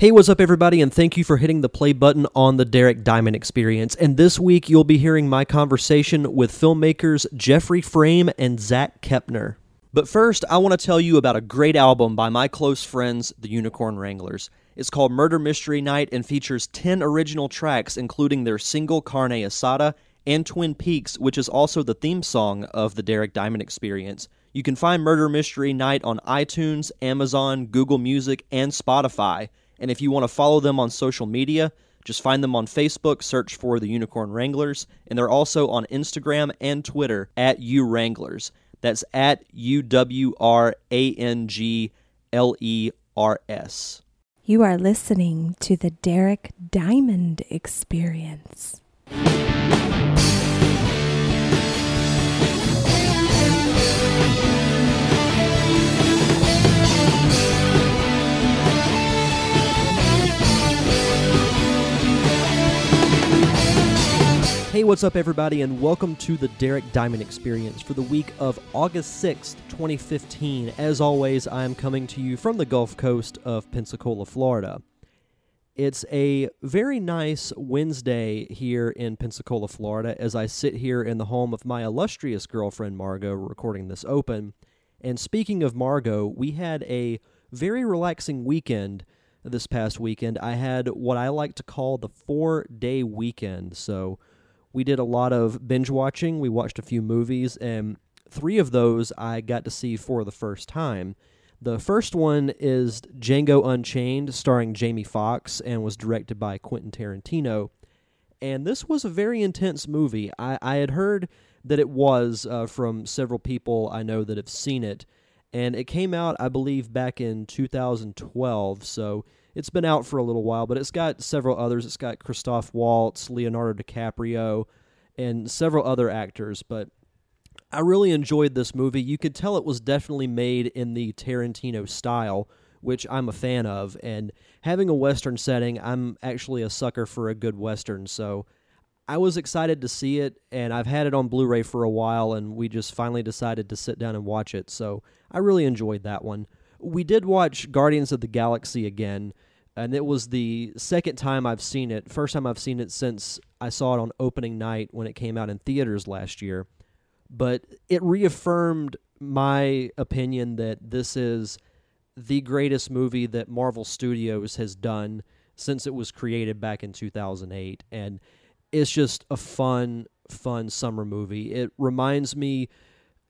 Hey, what's up, everybody, and thank you for hitting the play button on the Derek Diamond Experience. And this week, you'll be hearing my conversation with filmmakers Jeffrey Frame and Zack Kepner. But first, I want to tell you about a great album by my close friends, the Unicorn Wranglers. It's called Murder Mystery Night and features 10 original tracks, including their single Carne Asada and Twin Peaks, which is also the theme song of the Derek Diamond Experience. You can find Murder Mystery Night on iTunes, Amazon, Google Music, and Spotify. And if you want to follow them on social media, just find them on Facebook, search for the Unicorn Wranglers, and they're also on Instagram and Twitter at U Wranglers. That's at U W R A N G L E R S. You are listening to the Derek Diamond Experience. Hey, what's up, everybody, and welcome to the Derek Diamond Experience for the week of August 6th, 2015. As always, I am coming to you from the Gulf Coast of Pensacola, Florida. It's a very nice Wednesday here in Pensacola, Florida, as I sit here in the home of my illustrious girlfriend, Margo, recording this open. And speaking of Margo, we had a very relaxing weekend this past weekend. I had what I like to call the four day weekend. So, we did a lot of binge watching. We watched a few movies, and three of those I got to see for the first time. The first one is Django Unchained, starring Jamie Foxx, and was directed by Quentin Tarantino. And this was a very intense movie. I, I had heard that it was uh, from several people I know that have seen it. And it came out, I believe, back in 2012. So it's been out for a little while, but it's got several others. It's got Christoph Waltz, Leonardo DiCaprio, and several other actors. But I really enjoyed this movie. You could tell it was definitely made in the Tarantino style, which I'm a fan of. And having a Western setting, I'm actually a sucker for a good Western. So I was excited to see it, and I've had it on Blu ray for a while, and we just finally decided to sit down and watch it. So I really enjoyed that one. We did watch Guardians of the Galaxy again, and it was the second time I've seen it. First time I've seen it since I saw it on opening night when it came out in theaters last year. But it reaffirmed my opinion that this is the greatest movie that Marvel Studios has done since it was created back in 2008 and it's just a fun fun summer movie. It reminds me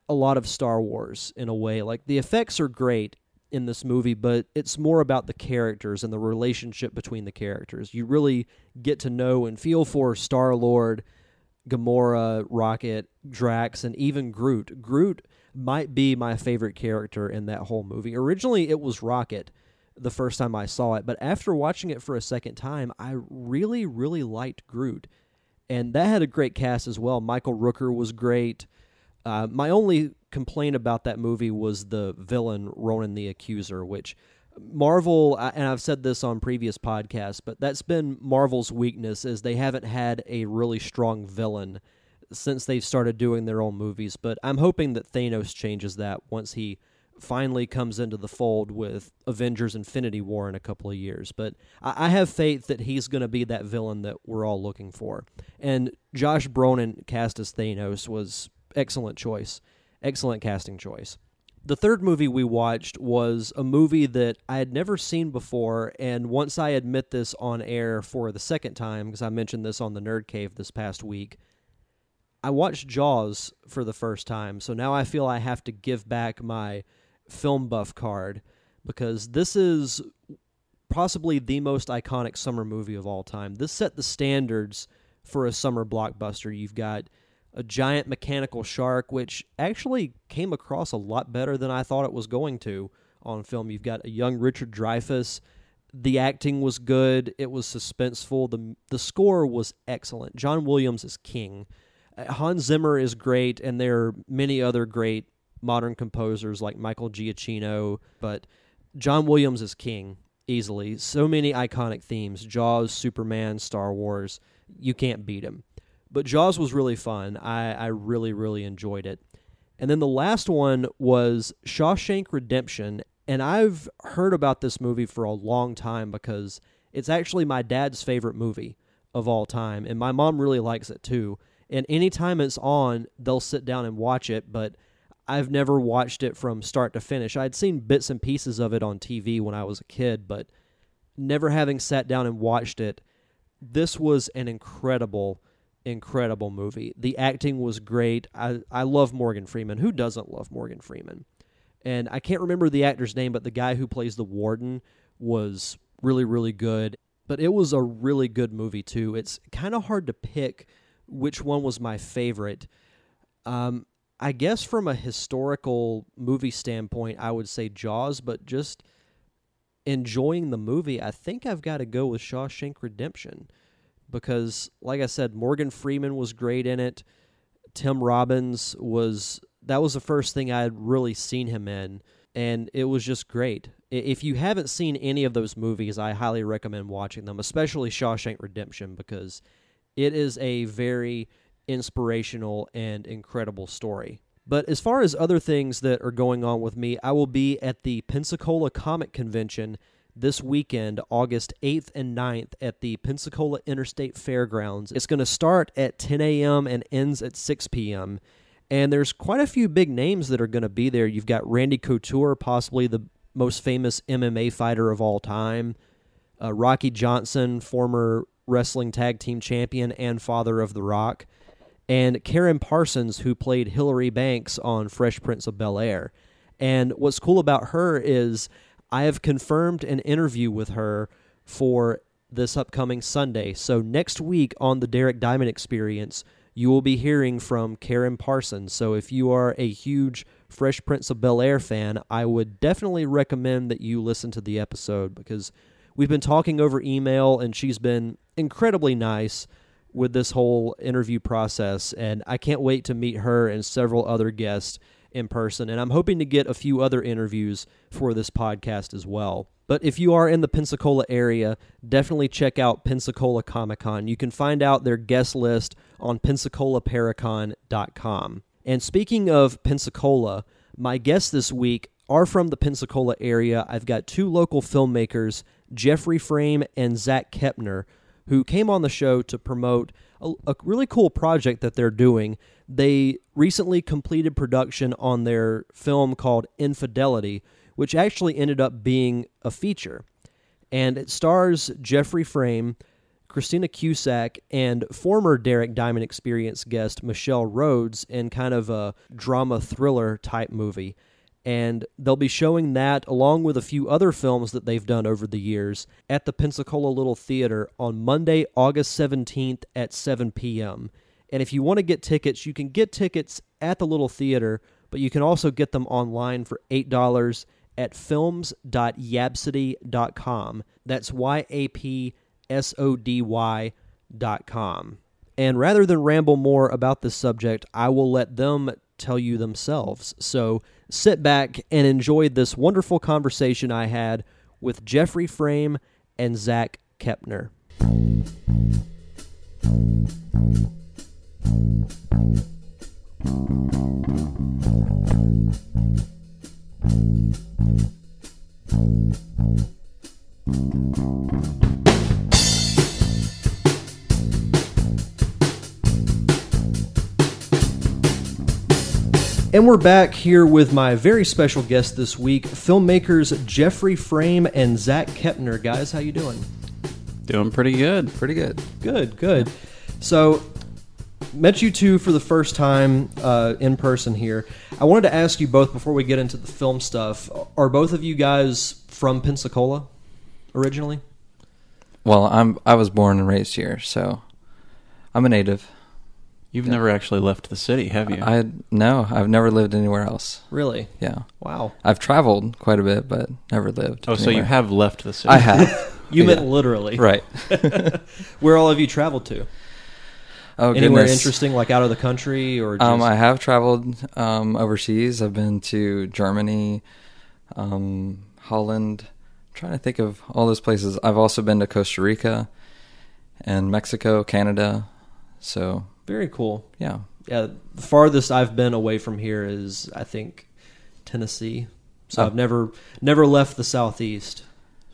a lot of Star Wars in a way. Like the effects are great in this movie, but it's more about the characters and the relationship between the characters. You really get to know and feel for Star Lord, Gamora, Rocket, Drax, and even Groot. Groot might be my favorite character in that whole movie. Originally, it was Rocket the first time I saw it, but after watching it for a second time, I really, really liked Groot. And that had a great cast as well. Michael Rooker was great. Uh, my only complaint about that movie was the villain Ronan the Accuser, which Marvel and I've said this on previous podcasts, but that's been Marvel's weakness is they haven't had a really strong villain since they've started doing their own movies. But I'm hoping that Thanos changes that once he finally comes into the fold with Avengers Infinity War in a couple of years. But I, have faith that he's going to be that villain that we're all looking for. And Josh Brolin cast as Thanos was excellent choice. Excellent casting choice. The third movie we watched was a movie that I had never seen before, and once I admit this on air for the second time, because I mentioned this on the Nerd Cave this past week, I watched Jaws for the first time, so now I feel I have to give back my film buff card because this is possibly the most iconic summer movie of all time. This set the standards for a summer blockbuster. You've got a giant mechanical shark, which actually came across a lot better than I thought it was going to on film. You've got a young Richard Dreyfuss. The acting was good. It was suspenseful. the The score was excellent. John Williams is king. Uh, Hans Zimmer is great, and there are many other great modern composers like Michael Giacchino. But John Williams is king easily. So many iconic themes: Jaws, Superman, Star Wars. You can't beat him. But Jaws was really fun. I, I really, really enjoyed it. And then the last one was Shawshank Redemption. And I've heard about this movie for a long time because it's actually my dad's favorite movie of all time. And my mom really likes it too. And anytime it's on, they'll sit down and watch it. But I've never watched it from start to finish. I'd seen bits and pieces of it on TV when I was a kid, but never having sat down and watched it, this was an incredible, incredible movie. The acting was great. I, I love Morgan Freeman. Who doesn't love Morgan Freeman? And I can't remember the actor's name, but the guy who plays the warden was really, really good. But it was a really good movie, too. It's kind of hard to pick which one was my favorite. Um, I guess from a historical movie standpoint, I would say Jaws, but just enjoying the movie, I think I've got to go with Shawshank Redemption because, like I said, Morgan Freeman was great in it. Tim Robbins was that was the first thing I had really seen him in, and it was just great. If you haven't seen any of those movies, I highly recommend watching them, especially Shawshank Redemption, because it is a very inspirational and incredible story. But as far as other things that are going on with me, I will be at the Pensacola Comic Convention this weekend, August 8th and 9th, at the Pensacola Interstate Fairgrounds. It's going to start at 10 a.m. and ends at 6 p.m. And there's quite a few big names that are going to be there. You've got Randy Couture, possibly the most famous MMA fighter of all time, uh, Rocky Johnson, former wrestling tag team champion and father of The Rock and Karen Parsons, who played Hilary Banks on Fresh Prince of Bel Air. And what's cool about her is I have confirmed an interview with her for this upcoming Sunday. So next week on the Derek Diamond Experience, you will be hearing from Karen Parsons. So if you are a huge Fresh Prince of Bel Air fan, I would definitely recommend that you listen to the episode because we've been talking over email and she's been incredibly nice with this whole interview process, and I can't wait to meet her and several other guests in person. And I'm hoping to get a few other interviews for this podcast as well. But if you are in the Pensacola area, definitely check out Pensacola Comic Con. You can find out their guest list on PensacolaParacon.com. And speaking of Pensacola, my guests this week are from the Pensacola area. I've got two local filmmakers, Jeffrey Frame and Zack Kepner, who came on the show to promote a, a, really cool project that they're doing. They recently completed production on their film called Infidelity, which actually ended up being a feature. And it stars Jeffrey Frame, Christina Cusack, and former Derek Diamond Experience guest Michelle Rhodes in kind of a drama thriller type movie and they'll be showing that along with a few other films that they've done over the years at the Pensacola Little Theater on Monday, August 17th at 7 p.m. And if you want to get tickets, you can get tickets at the Little Theater, but you can also get them online for $8 at films.yapsody.com. That's Y A P S O D Y dot com. And rather than ramble more about this subject, I will let them tell you themselves. So sit back and enjoy this wonderful conversation I had with Jeffrey Frame and Zack Kepner. And we're back here with my very special guest this week, filmmakers Jeffrey Frame and Zack Kepner. Guys, how you doing? Doing pretty good. Pretty good. Good, good. So, met you two for the first time uh, in person here. I wanted to ask you both before we get into the film stuff. Are both of you guys from Pensacola originally? Well, I'm I was born and raised here, so I'm a native. You've never actually left the city, have you? I no, I've never lived anywhere else. Really? Yeah, Wow. I've traveled quite a bit, but never lived. oh, so you have left the city? I have. You Yeah. meant literally. right. Where all have you traveled to? Oh, Anywhere goodness. interesting, like out of the country or just. Um, I have traveled um, overseas. I've been to Germany, um, Holland. I'm trying to think of all those places. I've also been to Costa Rica and Mexico, Canada. So very cool. yeah, Yeah, the farthest I've been away from here is, I think, Tennessee. so Oh. I've never never left the southeast.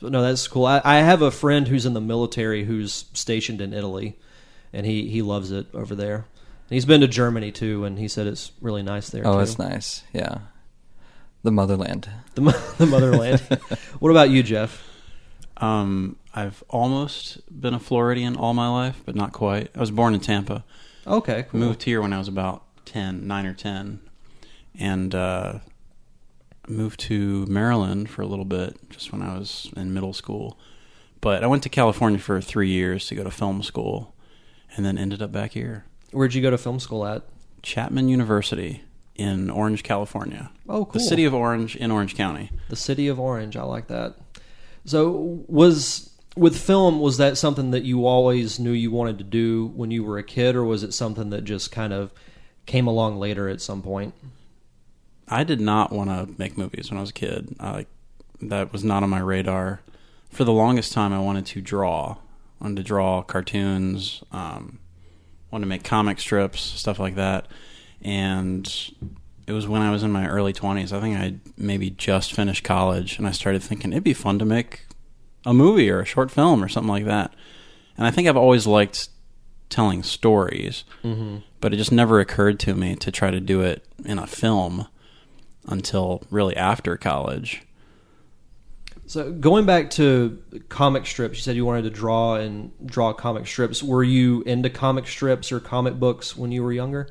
So, no, that's cool. I, I have a friend who's in the military who's stationed in Italy, and he he loves it over there. And he's been to Germany too, and he said it's really nice there. Oh, too. it's nice. Yeah, the motherland. the, mo- the motherland. what about you, Jeff? Um, I've almost been a Floridian all my life, but not quite. I was born in Tampa. Okay, cool. Moved here when I was about 10, 9 or 10. And uh, moved to Maryland for a little bit, just when I was in middle school. But I went to California for three years to go to film school and then ended up back here. Where'd you go to film school at? Chapman University in Orange, California. Oh, cool. The city of Orange in Orange County. The city of Orange. I like that. So, was with film was that something that you always knew you wanted to do when you were a kid, or was it something that just kind of came along later at some point? I did not want to make movies when I was a kid. I, that was not on my radar. For the longest time, I wanted to draw. Wanted to draw cartoons. Um, wanted to make comic strips, stuff like that. And it was when I was in my early twenties. I think I maybe just finished college, and I started thinking it'd be fun to make a movie or a short film or something like that. And I think I've always liked telling stories, Mm-hmm. but it just never occurred to me to try to do it in a film until really after college. So, going back to comic strips, you said you wanted to draw and draw comic strips. Were you into comic strips or comic books when you were younger?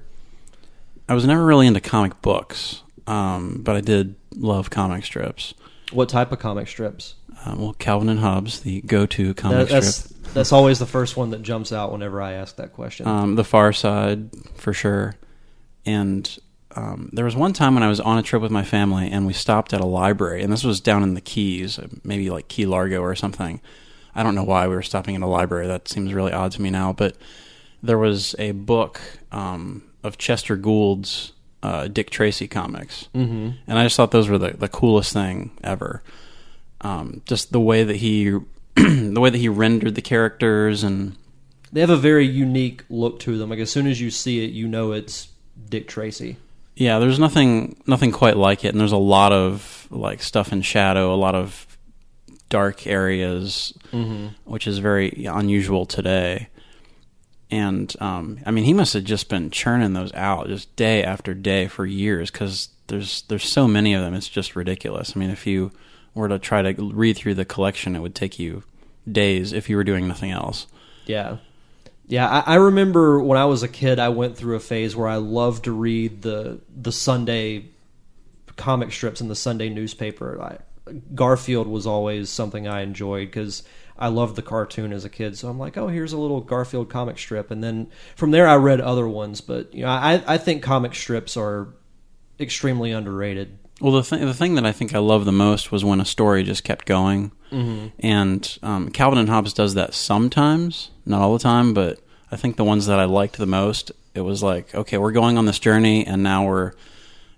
I was never really into comic books, um, but I did love comic strips. What type of comic strips? Uh, well, Calvin and Hobbes, the go-to comic That- that's strip. that's always the first one that jumps out whenever I ask that question. Um, the Far Side, for sure. And um, there was one time when I was on a trip with my family, and we stopped at a library, and this was down in the Keys, maybe like Key Largo or something. I don't know why we were stopping at a library. That seems really odd to me now, but there was a book um, of Chester Gould's uh, Dick Tracy comics, mm-hmm. and I just thought those were the, the coolest thing ever. Um, just the way that he, the way that he rendered the characters, and They have a very unique look to them. Like as soon as you see it, you know it's Dick Tracy. Yeah, there's nothing nothing quite like it, and there's a lot of like stuff in shadow, a lot of dark areas, Mm-hmm. which is very unusual today. And um, I mean, he must have just been churning those out just day after day for years because there's there's so many of them. It's just ridiculous. I mean, if you were to try to read through the collection, it would take you days if you were doing nothing else. Yeah. Yeah, I, I remember when I was a kid, I went through a phase where I loved to read the the Sunday comic strips in the Sunday newspaper. I, Garfield was always something I enjoyed because I loved the cartoon as a kid. So I'm like, oh, here's a little Garfield comic strip, and then from there I read other ones. But you know, I I think comic strips are extremely underrated. Well, the thing the thing that I think I loved the most was when a story just kept going. Mm-hmm. And um, Calvin and Hobbes does that sometimes, not all the time, but I think the ones that I liked the most, it was like, okay, we're going on this journey, and now we're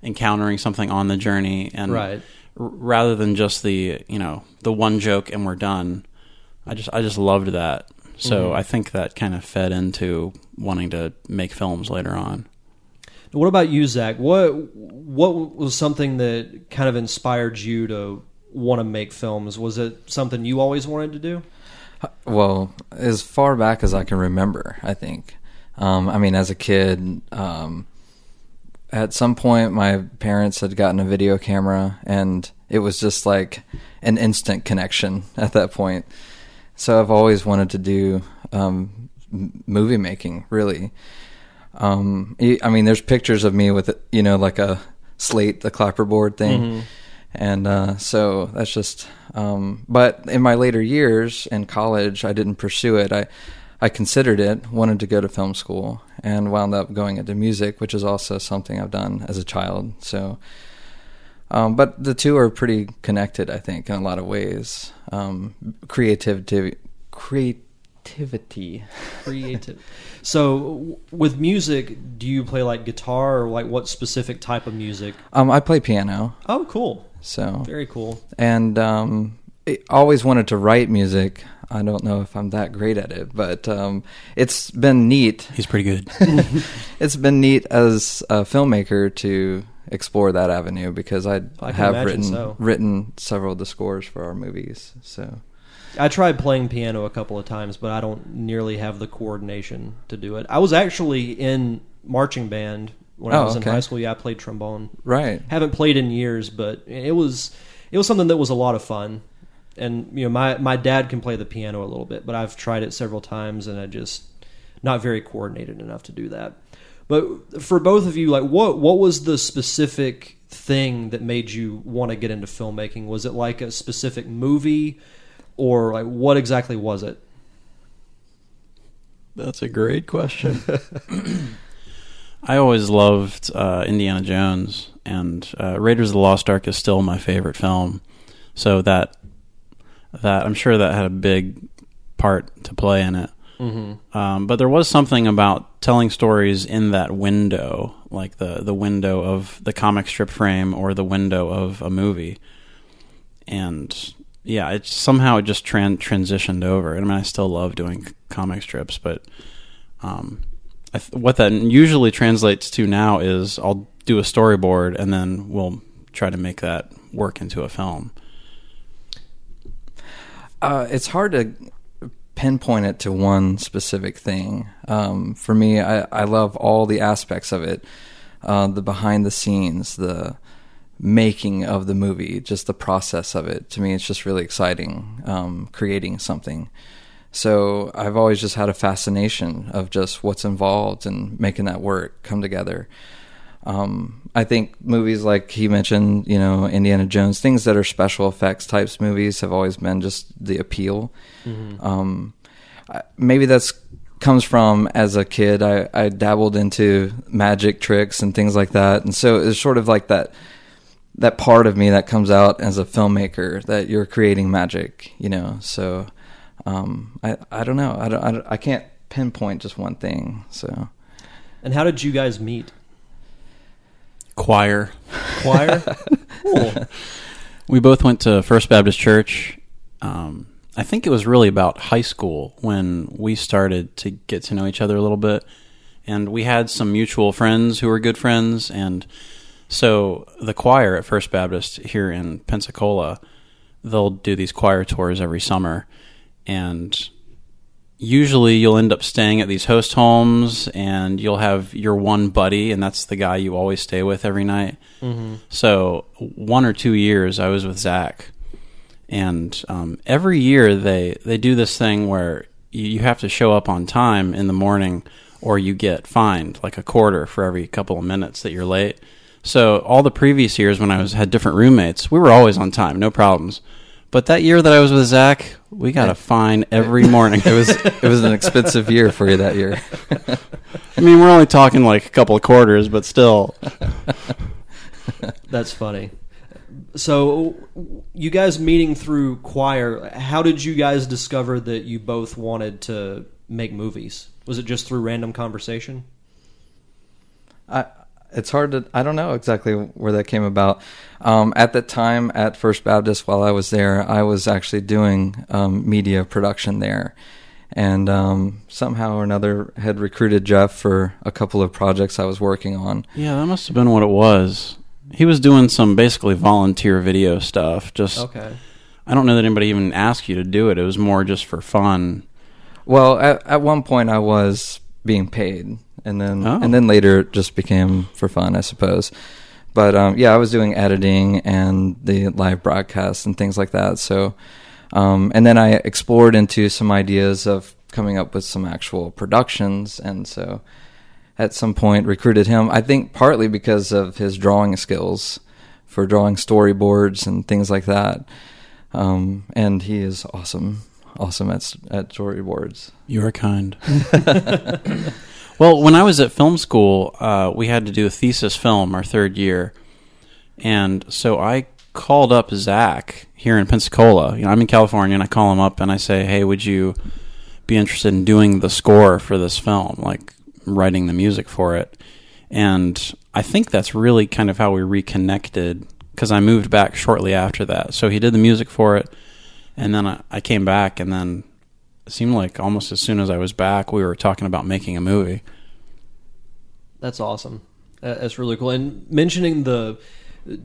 encountering something on the journey, and Right. r- rather than just the you know the one joke and we're done, I just I just loved that. So Mhm. I think that kind of fed into wanting to make films later on. What about you, Zack? What what was something that kind of inspired you to want to make films? Was it something you always wanted to do? Well, as far back as I can remember, I think. Um, I mean, as a kid, um, at some point, my parents had gotten a video camera, and it was just like an instant connection at that point. So I've always wanted to do um, movie making, really. Um, I mean, there's pictures of me with, you know, like a slate, the clapperboard thing Mhm. and uh, so that's just. Um, but in my later years in college, I didn't pursue it. I I considered it, wanted to go to film school, and wound up going into music, which is also something I've done as a child. So, um, but the two are pretty connected, I think, in a lot of ways. Um, creativity, creativity. Creative. so, w- with music, do you play like guitar or like what specific type of music? Um, I play piano, Oh, cool. so Very cool. and um, I always wanted to write music. I don't know if I'm that great at it, but um, it's been neat. He's pretty good. it's been neat as a filmmaker to explore that avenue because I, I have written so. written several of the scores for our movies. So I tried playing piano a couple of times, but I don't nearly have the coordination to do it. I was actually in marching band when I Oh, was in high school. Yeah, I played trombone. right, Haven't played in years, but it was it was something that was a lot of fun. And you know, my my dad can play the piano a little bit, but I've tried it several times, and I just not very coordinated enough to do that. But for both of you, like what what was the specific thing that made you want to get into filmmaking? Was it like a specific movie, or like what exactly was it? That's a great question. I always loved uh, Indiana Jones, and uh, Raiders of the Lost Ark is still my favorite film. So that that I'm sure that had a big part to play in it. Mm-hmm. Um, but there was something about telling stories in that window, like the the window of the comic strip frame or the window of a movie, and yeah, it somehow it just tran- transitioned over. I mean, I still love doing comic strips, but um, th- what that usually translates to now is I'll do a storyboard and then we'll try to make that work into a film. Uh, it's hard to pinpoint it to one specific thing. Um, for me, I, I love all the aspects of it uh, the behind the scenes, the making of the movie, just the process of it. To me, it's just really exciting um, creating something. So I've always just had a fascination of just what's involved and making that work come together. Um, I think movies like he mentioned, you know, Indiana Jones, things that are special effects types movies have always been just the appeal. Um, maybe that's comes from as a kid. I, I dabbled into magic tricks and things like that, and so it's sort of like that that part of me that comes out as a filmmaker that you're creating magic, you know. So um, I I don't know. I don't, I don't I can't pinpoint just one thing. So And how did you guys meet? Choir. Choir. cool. We both went to First Baptist Church. Um, I think it was really about high school when we started to get to know each other a little bit. And we had some mutual friends who were good friends. And so the choir at First Baptist here in Pensacola, they'll do these choir tours every summer. And usually you'll end up staying at these host homes and you'll have your one buddy, and that's the guy you always stay with every night. So one or two years, I was with Zack, and um, every year they they do this thing where you, you have to show up on time in the morning, or you get fined like a quarter for every couple of minutes that you're late. So all the previous years when I was had different roommates, we were always on time, no problems. But that year that I was with Zack, we got a fine every morning. it was it was an expensive year for you that year. I mean, we're only talking like a couple of quarters, but still. That's funny. So, you guys meeting through choir, how did you guys discover that you both wanted to make movies? Was it just through random conversation? I, it's hard to I don't know exactly where that came about. Um, at the time at First Baptist, while I was there, I was actually doing um, media production there, and um, somehow or another had recruited Jeff for a couple of projects I was working on. Yeah, that must have been what it was. He was doing some basically volunteer video stuff. Just Okay. I don't know that anybody even asked you to do it. It was more just for fun. Well, at, at one point I was being paid, and then Oh. and then later it just became for fun, I suppose. But um, yeah, I was doing editing and the live broadcasts and things like that. So, um, and then I explored into some ideas of coming up with some actual productions, and so at some point recruited him. I think partly because of his drawing skills for drawing storyboards and things like that. Um, and he is awesome, awesome at at storyboards. You are kind. well, when I was at film school, uh, we had to do a thesis film our third year, and so I called up Zack here in Pensacola. You know, I'm in California, and I call him up and I say, "Hey, would you be interested in doing the score for this film, like writing the music for it?" And I think that's really kind of how we reconnected because I moved back shortly after that. So he did the music for it, and then I, I came back, and then seemed like almost as soon as I was back, we were talking about making a movie. That's awesome. That's really cool. And mentioning the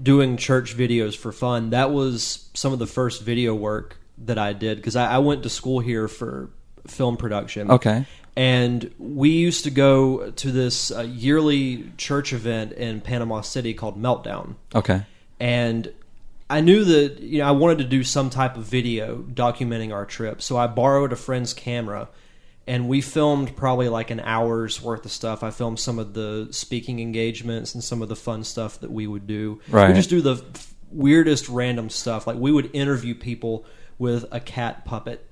doing church videos for fun, that was some of the first video work that I did because I, I went to school here for film production. Okay. And we used to go to this uh, yearly church event in Panama City called Meltdown. Okay. And I knew that you know I wanted to do some type of video documenting our trip, so I borrowed a friend's camera, and we filmed probably like an hour's worth of stuff. I filmed some of the speaking engagements and some of the fun stuff that we would do. We just do the weirdest random stuff. Like we would interview people with a cat puppet.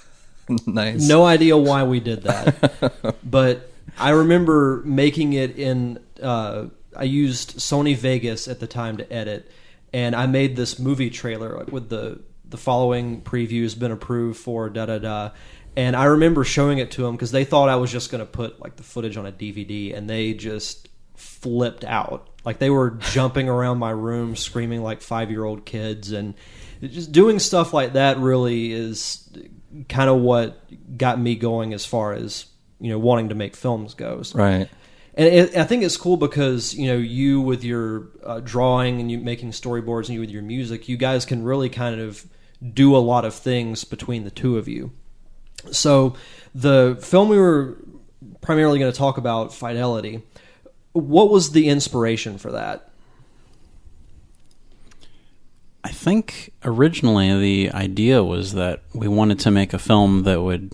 nice. No idea why we did that, but I remember making it in. Uh, I used Sony Vegas at the time to edit, and I made this movie trailer with the the following preview has been approved for da da da. And I remember showing it to them because they thought I was just going to put like the footage on a DVD, and they just flipped out. Like they were jumping around my room, screaming like five year old kids, and just doing stuff like that really is kind of what got me going as far as you know wanting to make films goes. Right. And it, I think it's cool because you know you with your uh, drawing and you making storyboards and you with your music, you guys can really kind of do a lot of things between the two of you. So the film we were primarily going to talk about, Fidelity. What was the inspiration for that? I think originally the idea was that we wanted to make a film that would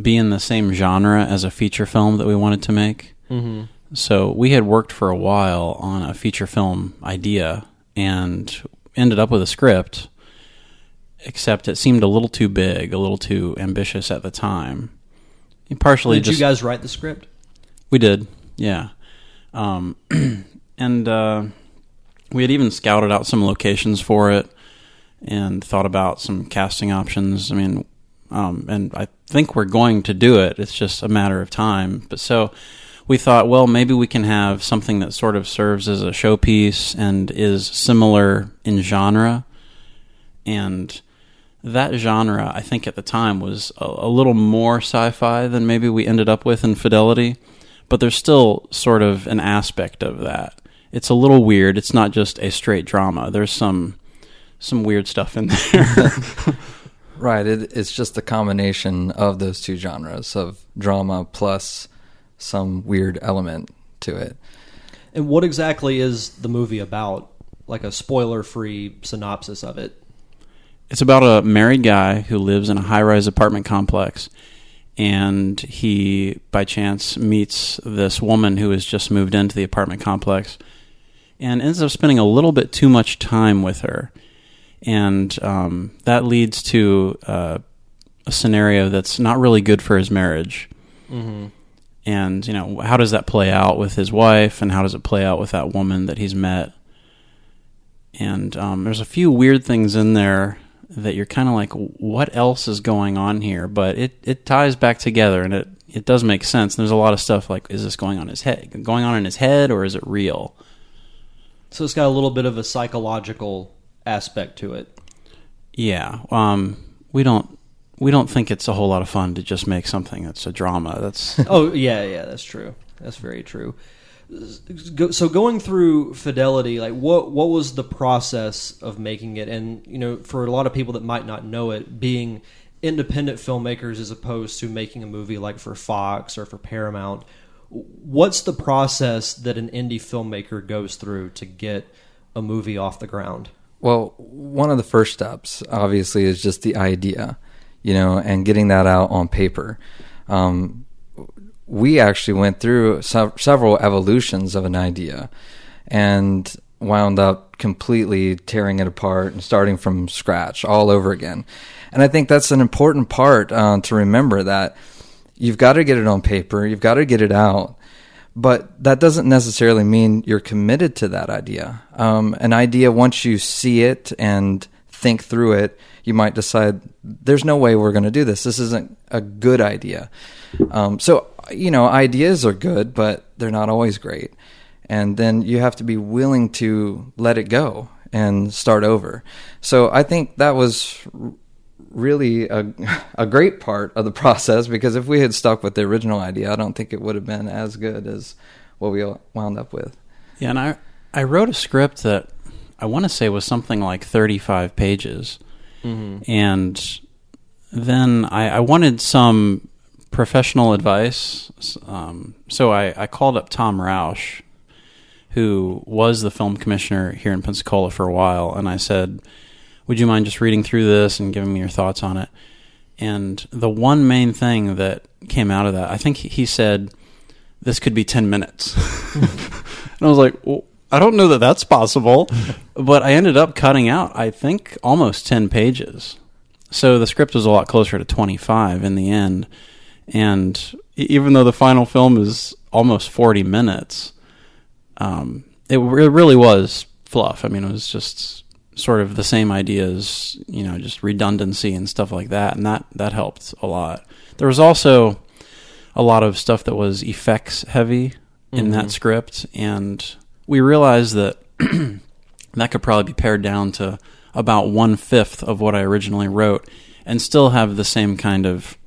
be in the same genre as a feature film that we wanted to make. Mm-hmm. So we had worked for a while on a feature film idea and ended up with a script, except it seemed a little too big, a little too ambitious at the time. And partially Did just you guys write the script? we did, yeah. Um, and uh, we had even scouted out some locations for it and thought about some casting options. I mean, um, and I think we're going to do it. It's just a matter of time. But so we thought, well, maybe we can have something that sort of serves as a showpiece and is similar in genre. And that genre, I think at the time, was a, a little more sci fi than maybe we ended up with Infidelity. But there's still sort of an aspect of that. It's a little weird. It's not just a straight drama. There's some some weird stuff in there. Right. It, it's just a combination of those two genres of drama plus some weird element to it. And what exactly is the movie about? Like a spoiler-free synopsis of it. It's about a married guy who lives in a high rise apartment complex. And he, by chance, meets this woman who has just moved into the apartment complex and ends up spending a little bit too much time with her. And um, that leads to uh, a scenario that's not really good for his marriage. Mm-hmm. And, you know, how does that play out with his wife and how does it play out with that woman that he's met? And um, there's a few weird things in there that you're kind of like, what else is going on here? But it, it ties back together and it, it does make sense. And there's a lot of stuff like, is this going on his head, going on in his head, or is it real? So it's got a little bit of a psychological aspect to it. Yeah. Um, we don't we don't think it's a whole lot of fun to just make something that's a drama. That's oh yeah, yeah, that's true. That's very true. So going through Fidelity, like what what was the process of making it? And you know, for a lot of people that might not know it, being independent filmmakers as opposed to making a movie like for Fox or for Paramount, what's the process that an indie filmmaker goes through to get a movie off the ground? Well, one of the first steps, obviously, is just the idea, you know, and getting that out on paper. Um, we actually went through sev- several evolutions of an idea and wound up completely tearing it apart and starting from scratch all over again. And I think that's an important part uh, to remember that you've got to get it on paper, you've got to get it out, but that doesn't necessarily mean you're committed to that idea. Um, an idea, once you see it and think through it, you might decide there's no way we're going to do this. This isn't a good idea. Um, so, you know, ideas are good, but they're not always great. And then you have to be willing to let it go and start over. So I think that was really a, a great part of the process because if we had stuck with the original idea, I don't think it would have been as good as what we wound up with. Yeah, and I I wrote a script that I want to say was something like 35 pages, and then I, I wanted some professional advice. Um, so I, I called up Tom Roush, who was the film commissioner here in Pensacola for a while, and I said, "Would you mind just reading through this and giving me your thoughts on it?" And the one main thing that came out of that, I think he- said, "This could be 10 minutes." and I was like, well, I don't know that that's possible, but I ended up cutting out, I think, almost 10 pages. So the script was a lot closer to 25 in the end. And even though the final film is almost 40 minutes, um, it, re- it really was fluff. I mean, it was just sort of the same ideas, you know, just redundancy and stuff like that. And that, that helped a lot. There was also a lot of stuff that was effects heavy in that mm-hmm. script, and we realized that that could probably be pared down to about one fifth of what I originally wrote, and still have the same kind of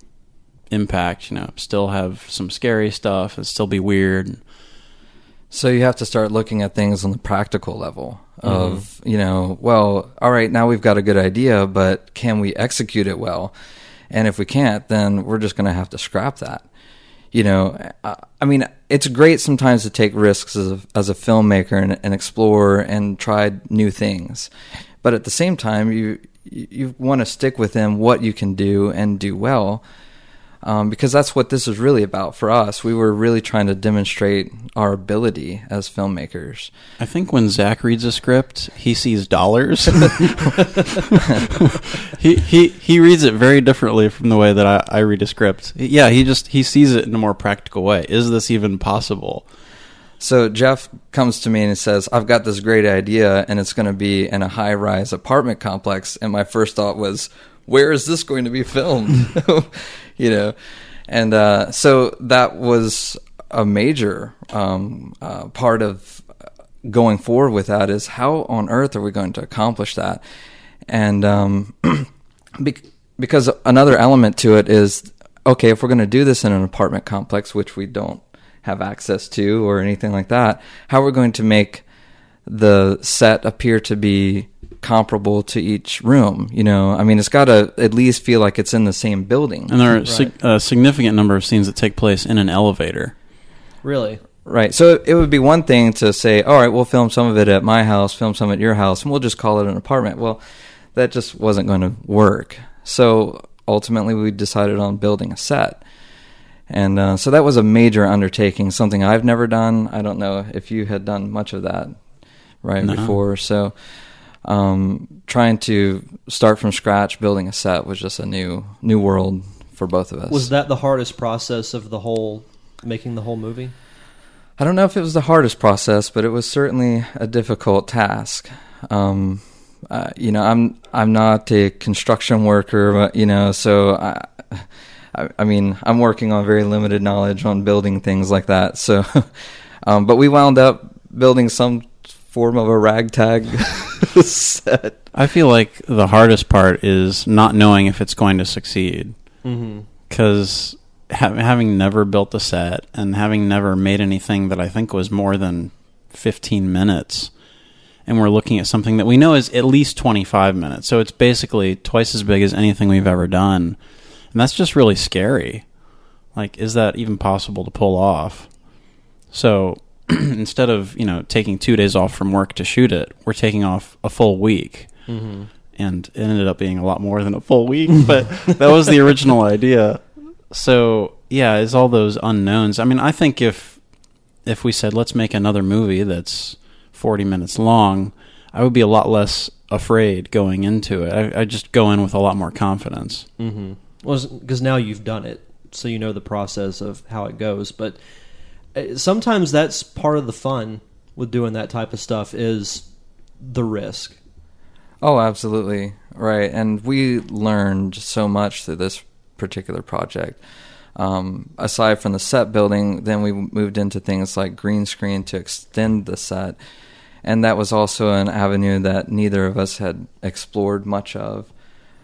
impact. You know, still have some scary stuff, and still be weird. So you have to start looking at things on the practical level of, mm-hmm. you know, well, all right, now we've got a good idea, but can we execute it well? And if we can't, then we're just going to have to scrap that. You know, I, I mean, it's great sometimes to take risks as a, as a filmmaker and, and explore and try new things. But at the same time, you you, you want to stick within what you can do and do well um, because that's what this is really about for us. We were really trying to demonstrate our ability as filmmakers. I think when Zack reads a script, he sees dollars. he he he reads it very differently from the way that I, I read a script. Yeah, he just he sees it in a more practical way. Is this even possible? So Jeff comes to me and says, "I've got this great idea, and it's going to be in a high-rise apartment complex." And my first thought was, "Where is this going to be filmed?" you know, and uh, so that was a major um, uh, part of going forward with that. Is how on earth are we going to accomplish that? And um, bec- because another element to it is okay, if we're going to do this in an apartment complex, which we don't have access to or anything like that, how are we going to make the set appear to be comparable to each room? You know, I mean, it's got to at least feel like it's in the same building. And there are sig- a significant number of scenes that take place in an elevator. Really? Right. So it would be one thing to say, all right, we'll film some of it at my house, film some at your house, and we'll just call it an apartment. Well, that just wasn't going to work. So ultimately, we decided on building a set. And uh, so that was a major undertaking, something I've never done. I don't know if you had done much of that right No. before. So um, trying to start from scratch, building a set was just a new new world for both of us. Was that the hardest process of the whole making the whole movie? I don't know if it was the hardest process, but it was certainly a difficult task. Um, uh, you know, I'm I'm not a construction worker, but you know, so I, I, I mean, I'm working on very limited knowledge on building things like that. So, um, but we wound up building some form of a ragtag set. I feel like the hardest part is not knowing if it's going to succeed. Mm-hmm. because ha- having never built a set and having never made anything that I think was more than 15 minutes, and we're looking at something that we know is at least 25 minutes, so it's basically twice as big as anything we've ever done, and that's just really scary. Like, is that even possible to pull off? So instead of you know taking two days off from work to shoot it, we're taking off a full week Mm-hmm. and it ended up being a lot more than a full week, but that was the original idea. So yeah, it's all those unknowns. I mean, I think if if we said let's make another movie that's forty minutes long, I would be a lot less afraid going into it. I, I just go in with a lot more confidence. Mm-hmm. Well, because now you've done it, so you know the process of how it goes. But sometimes that's part of the fun with doing that type of stuff is the risk. Oh, absolutely. Right. And we learned so much through this particular project. Um, aside from the set building, then we moved into things like green screen to extend the set. And that was also an avenue that neither of us had explored much of.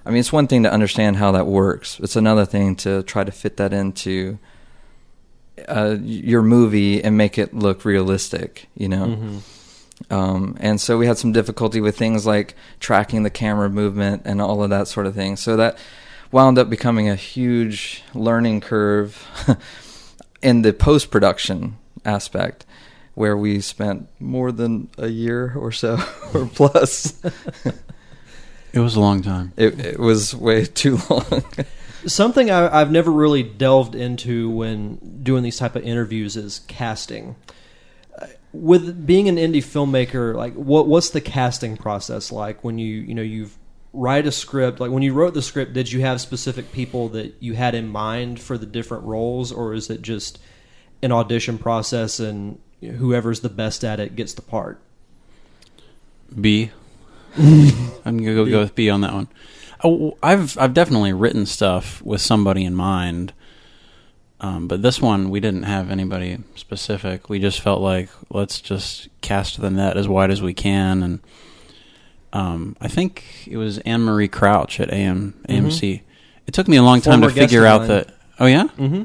I mean, it's one thing to understand how that works, it's another thing to try to fit that into uh, your movie and make it look realistic, you know. Mm-hmm. Um, and so we had some difficulty with things like tracking the camera movement and all of that sort of thing. So that wound up becoming a huge learning curve in the post production aspect, where we spent more than a year or so or plus. It was a long time. it, it was way too long. Something I, I've never really delved into when doing these type of interviews is casting. Uh, With being an indie filmmaker, like what what's the casting process like when you you know you write a script? Like when you wrote the script, did you have specific people that you had in mind for the different roles, or is it just an audition process and whoever's the best at it gets the part? B. I'm gonna go, B. go with B on that one. Oh, I've I've definitely written stuff with somebody in mind, um, but this one we didn't have anybody specific. We just felt like let's just cast the net as wide as we can, and um, I think it was Anne Marie Crouch at AM AMC. It took me a long time Former to figure out that. Oh yeah, Mm-hmm.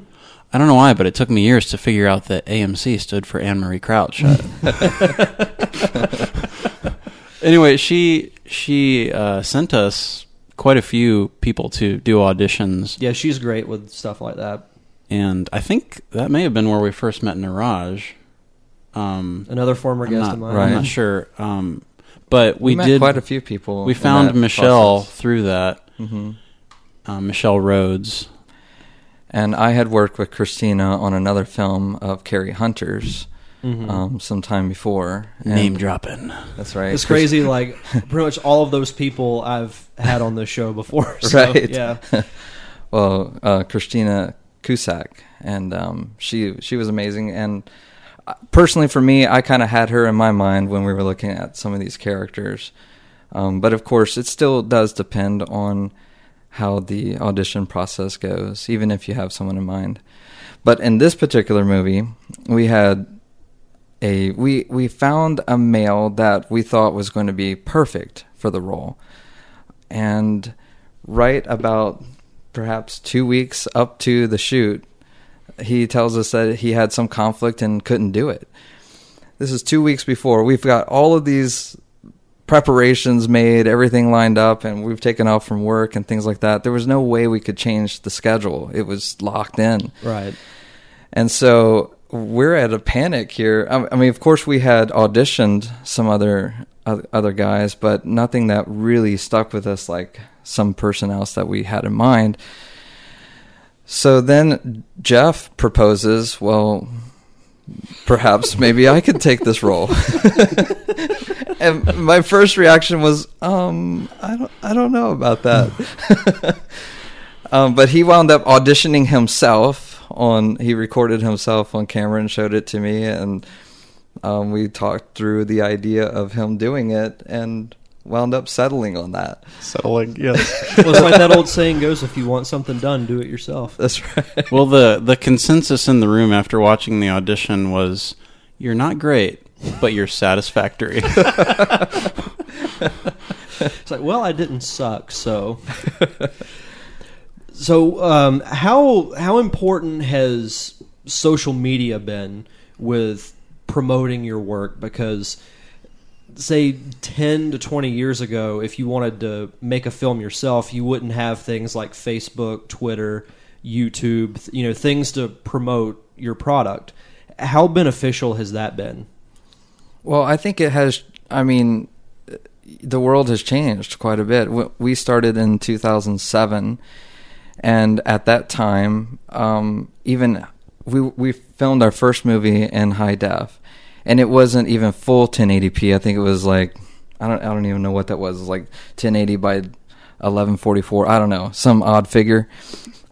I don't know why, but it took me years to figure out that AMC stood for Anne Marie Crouch. anyway, she she uh, sent us quite a few people to do auditions, Yeah, she's great with stuff like that. and I think that may have been where we first met Niraj. Um, Another former I'm guest not, of mine. I'm not sure, um, but we, met did. quite a few people. we found Michelle process. through that. Mhm. Um, Michelle Rhodes. And I had worked with Christina on another film of Carrie Hunter's Mhm. um, some time before. And- Name dropping. That's right. It's crazy. Like pretty much all of those people I've had on this show before. So, Right. Yeah. well, uh, Christina Cusack, and um, she she was amazing. And uh, personally, for me, I kind of had her in my mind when we were looking at some of these characters. Um, but of course, it still does depend on how the audition process goes, even if you have someone in mind. But in this particular movie, we had a we we found a male that we thought was going to be perfect for the role, and right about perhaps two weeks up to the shoot, he tells us that he had some conflict and couldn't do it. This is two weeks before. We've got all of these preparations made, everything lined up, and we've taken off from work and things like that. There was no way we could change the schedule. It was locked in. Right. And so we're at a panic here. I mean, of course, we had auditioned some other other guys, but nothing that really stuck with us like some person else that we had in mind. So then Jeff proposes, well, perhaps maybe I could take this role. and my first reaction was, um, I don't, I don't know about that. um, but he wound up auditioning himself on. He recorded himself on camera and showed it to me, and um, we talked through the idea of him doing it, and wound up settling on that. Settling, yes. Well, it's like that old saying goes: if you want something done, do it yourself. That's right. well, the the consensus in the room after watching the audition was, "You're not great, but you're satisfactory." It's like, well, I didn't suck, so. So, um, how how important has social media been with promoting your work? Because, say, ten to twenty years ago, if you wanted to make a film yourself, you wouldn't have things like Facebook, Twitter, youtube you know, things to promote your product. How beneficial has that been? Well, I think it has. I mean, the world has changed quite a bit. We started in 2007, and at that time, um, even we we filmed our first movie in high def, and it wasn't even full 1080p. I think it was like I don't I don't even know what that was. It was like 1080 by 1144. I don't know some odd figure.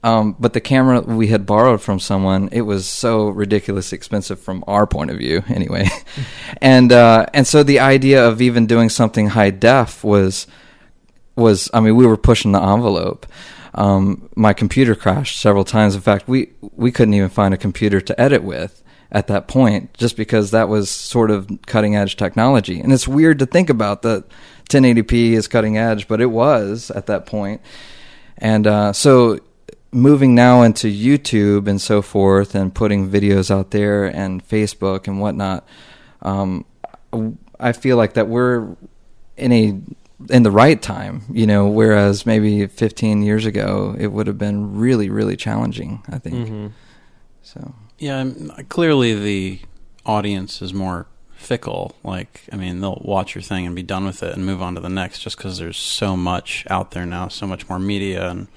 Um, but the camera we had borrowed from someone, it was so ridiculously expensive from our point of view, anyway. and uh, and so the idea of even doing something high def was was I mean we were pushing the envelope. Um, my computer crashed several times. In fact, we we couldn't even find a computer to edit with at that point, just because that was sort of cutting edge technology. And it's weird to think about that 1080p is cutting edge, but it was at that point. And uh, so moving now into YouTube and so forth, and putting videos out there and Facebook and whatnot, um, I feel like that we're in a in the right time, you know. Whereas maybe 15 years ago, it would have been really, really challenging. I think Mhm. so. Yeah, clearly the audience is more fickle. Like, I mean, they'll watch your thing and be done with it and move on to the next just because there's so much out there now, so much more media, and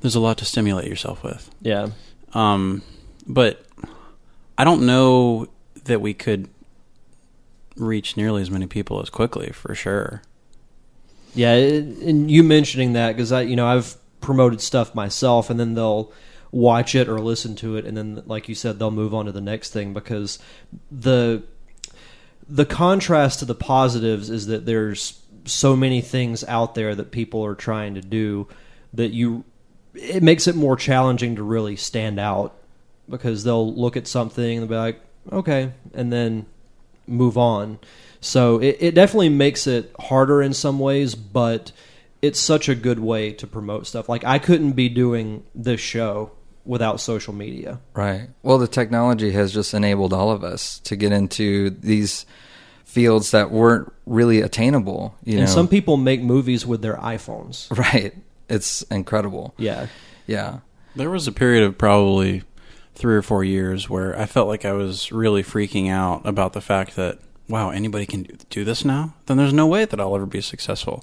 there's a lot to stimulate yourself with. Yeah. Um, but I don't know that we could reach nearly as many people as quickly, for sure. Yeah, and you mentioning that because I, you know, I've promoted stuff myself, and then they'll watch it or listen to it, and then, like you said, they'll move on to the next thing because the the contrast to the positives is that there's so many things out there that people are trying to do that you it makes it more challenging to really stand out because they'll look at something and be like, okay, and then move on. So it, it definitely makes it harder in some ways, but it's such a good way to promote stuff. Like I couldn't be doing this show without social media. Right. Well, the technology has just enabled all of us to get into these fields that weren't really attainable. You and know, some people make movies with their iPhones. right? It's incredible. Yeah. Yeah. There was a period of probably three or four years where I felt like I was really freaking out about the fact that, wow, anybody can do this now? Then there's no way that I'll ever be successful.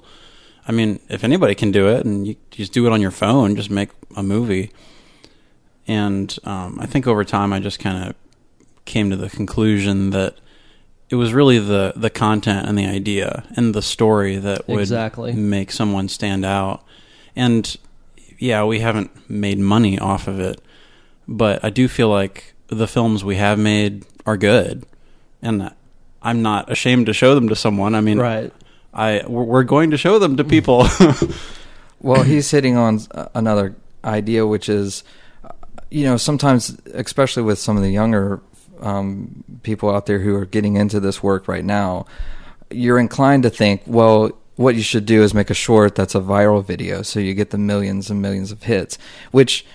I mean, if anybody can do it and you just do it on your phone, just make a movie. And um, I think over time I just kind of came to the conclusion that it was really the, the content and the idea and the story that would Exactly. make someone stand out. And yeah, we haven't made money off of it, but I do feel like the films we have made are good, and I'm not ashamed to show them to someone. I mean, Right. I we're going to show them to people. Well, he's hitting on uh, another idea, which is, uh, you know, sometimes, especially with some of the younger um, people out there who are getting into this work right now, you're inclined to think, well, what you should do is make a short that's a viral video, so you get the millions and millions of hits, which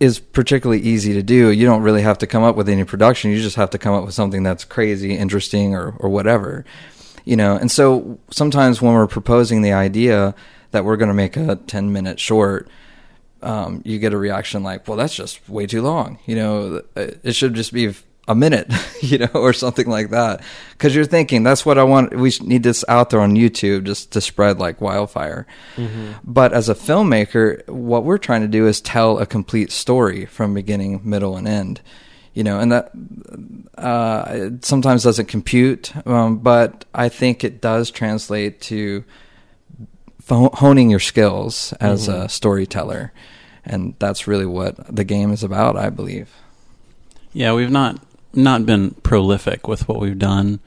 is particularly easy to do. You don't really have to come up with any production. You just have to come up with something that's crazy, interesting, or or whatever. You know, and so sometimes when we're proposing the idea that we're going to make a 10 minute short, um, you get a reaction like, well, that's just way too long. You know, it should just be a minute, you know, or something like that. Cause you're thinking that's what I want. We need this out there on YouTube just to spread like wildfire. But as a filmmaker, what we're trying to do is tell a complete story from beginning, middle, and end. You know, and that uh, it sometimes doesn't compute, um, but I think it does translate to honing your skills as a storyteller, and that's really what the game is about, I believe. yeah, we've not not been prolific with what we've done,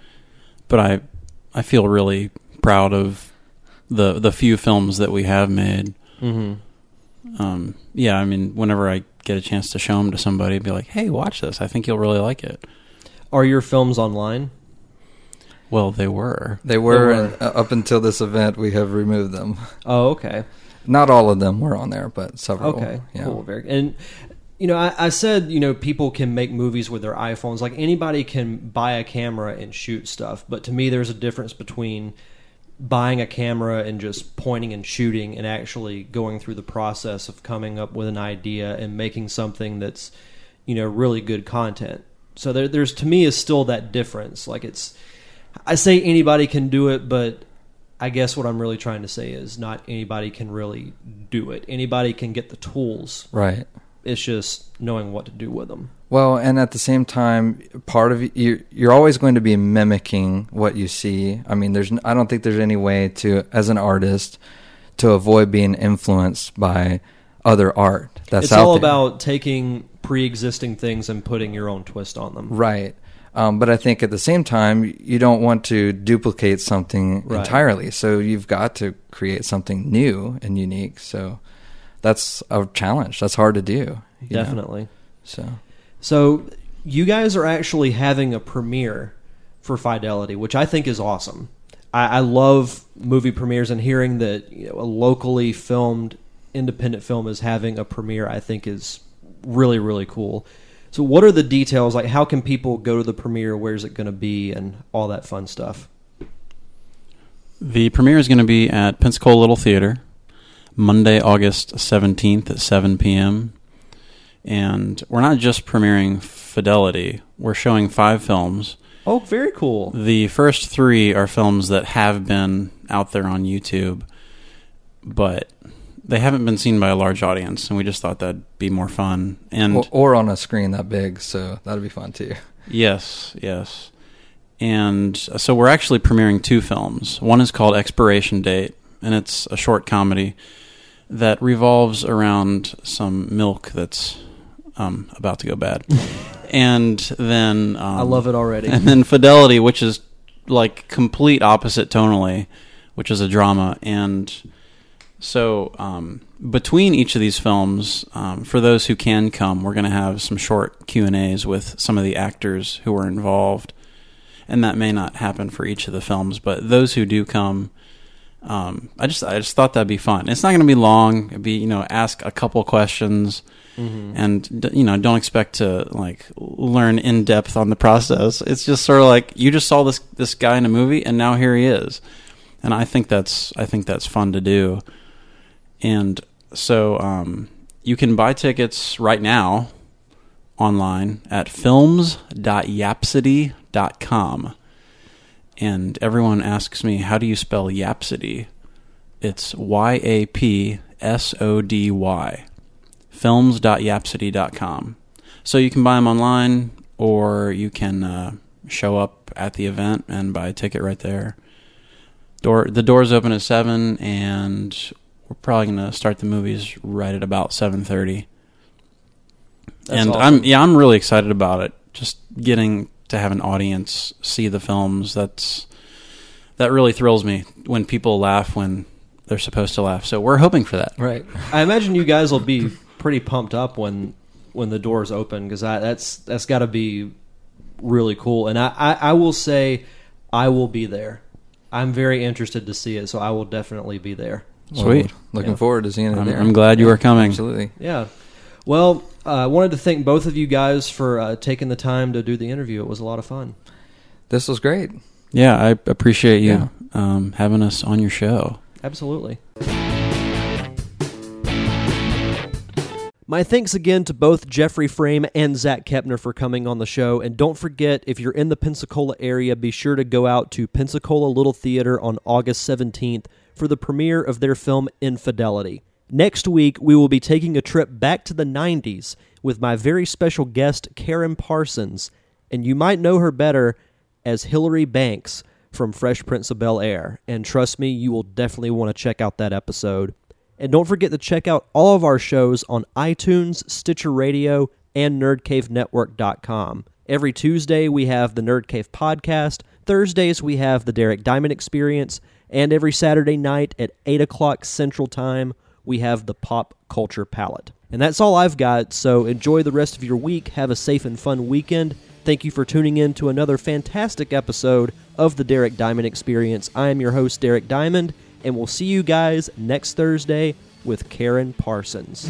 but I I feel really proud of the the few films that we have made. hmm Um, yeah, I mean, whenever I get a chance to show them to somebody, be like, "Hey, watch this! I think you'll really like it." Are your films online? Well, they were. They were, were. and, uh, up until this event, we have removed them. Oh, okay. Not all of them were on there, but several. Okay, yeah. cool. Very and you know, I, I said you know people can make movies with their iPhones. Like anybody can buy a camera and shoot stuff, but to me, there's a difference between buying a camera and just pointing and shooting, and actually going through the process of coming up with an idea and making something that's you know really good content. So there, there's to me is still that difference. Like it's, I say anybody can do it, but I guess what I'm really trying to say is not anybody can really do it. Anybody can get the tools. Right. It's just knowing what to do with them. Well, and at the same time, part of you you're always going to be mimicking what you see. I mean, there's I don't think there's any way to as an artist to avoid being influenced by other art that's it's all there. about taking pre-existing things and putting your own twist on them. Right. Um, but I think at the same time, you don't want to duplicate something Right. entirely. So you've got to create something new and unique. So that's a challenge. That's hard to do. you know? Definitely. So So you guys are actually having a premiere for Infidelity, which I think is awesome. I, I love movie premieres and hearing that you know, a locally filmed independent film is having a premiere, I think is really really cool. So, what are the details? Like, how can people go to the premiere? Where's it going to be, and all that fun stuff? The premiere is going to be at Pensacola Little Theater, Monday, August 17th at 7 p.m. And we're not just premiering Infidelity, we're showing five films. Oh, very cool. The first three are films that have been out there on YouTube, but they haven't been seen by a large audience, and we just thought that'd be more fun. And or, or on a screen that big, so that'd be fun too. Yes, yes. And uh, so we're actually premiering two films. One is called Expiration Date, and it's a short comedy that revolves around some milk that's um, about to go bad. and then um, I love it already. And then Infidelity, which is like complete opposite tonally, which is a drama. And so um, between each of these films, um, for those who can come, we're going to have some short Q and A's with some of the actors who were involved and that may not happen for each of the films, but those who do come, um, I just I just thought that'd be fun. It's not going to be long. It'd be you know ask a couple questions, mm-hmm. and you know don't expect to like learn in depth on the process. It's just sort of like you just saw this this guy in a movie, and now here he is, and I think that's I think that's fun to do, and so um, you can buy tickets right now online at films.yapsody.com com. And everyone asks me, how do you spell Yapsody? It's Y A P S O D Y. Films.yapsody.com. So you can buy them online or you can uh, show up at the event and buy a ticket right there. Door the doors open at 7 and we're probably going to start the movies right at about 7:30. and awesome. I'm yeah, I'm really excited about it. Just getting to have an audience see the films. That's that really thrills me when people laugh when they're supposed to laugh. So we're hoping for that. Right. I imagine you guys will be pretty pumped up when when the doors open because that's that's got to be really cool. And I, I, I will say I will be there. I'm very interested to see it, so I will definitely be there. Sweet. Well, looking Yeah. forward to seeing it I'm, there. I'm glad you are coming. Absolutely. Yeah. Well, uh, I wanted to thank both of you guys for uh, taking the time to do the interview. It was a lot of fun. This was great. Yeah, I appreciate you um, having us on your show. Absolutely. My thanks again to both Jeffrey Frame and Zack Kepner for coming on the show. And don't forget, if you're in the Pensacola area, be sure to go out to Pensacola Little Theater on August 17th for the premiere of their film Infidelity. Next week, we will be taking a trip back to the 90s with my very special guest, Karen Parsons. And you might know her better as Hilary Banks from Fresh Prince of Bel Air. And trust me, you will definitely want to check out that episode. And don't forget to check out all of our shows on iTunes, Stitcher Radio, and NerdCaveNetwork.com. Every Tuesday, we have the Nerd Cave podcast. Thursdays, we have the Derek Diamond Experience. And every Saturday night at 8 o'clock Central Time, we have the Pop Culture Palette. And that's all I've got, so enjoy the rest of your week. Have a safe and fun weekend. Thank you for tuning in to another fantastic episode of the Derek Diamond Experience. I am your host, Derek Diamond, and we'll see you guys next Thursday with Karen Parsons.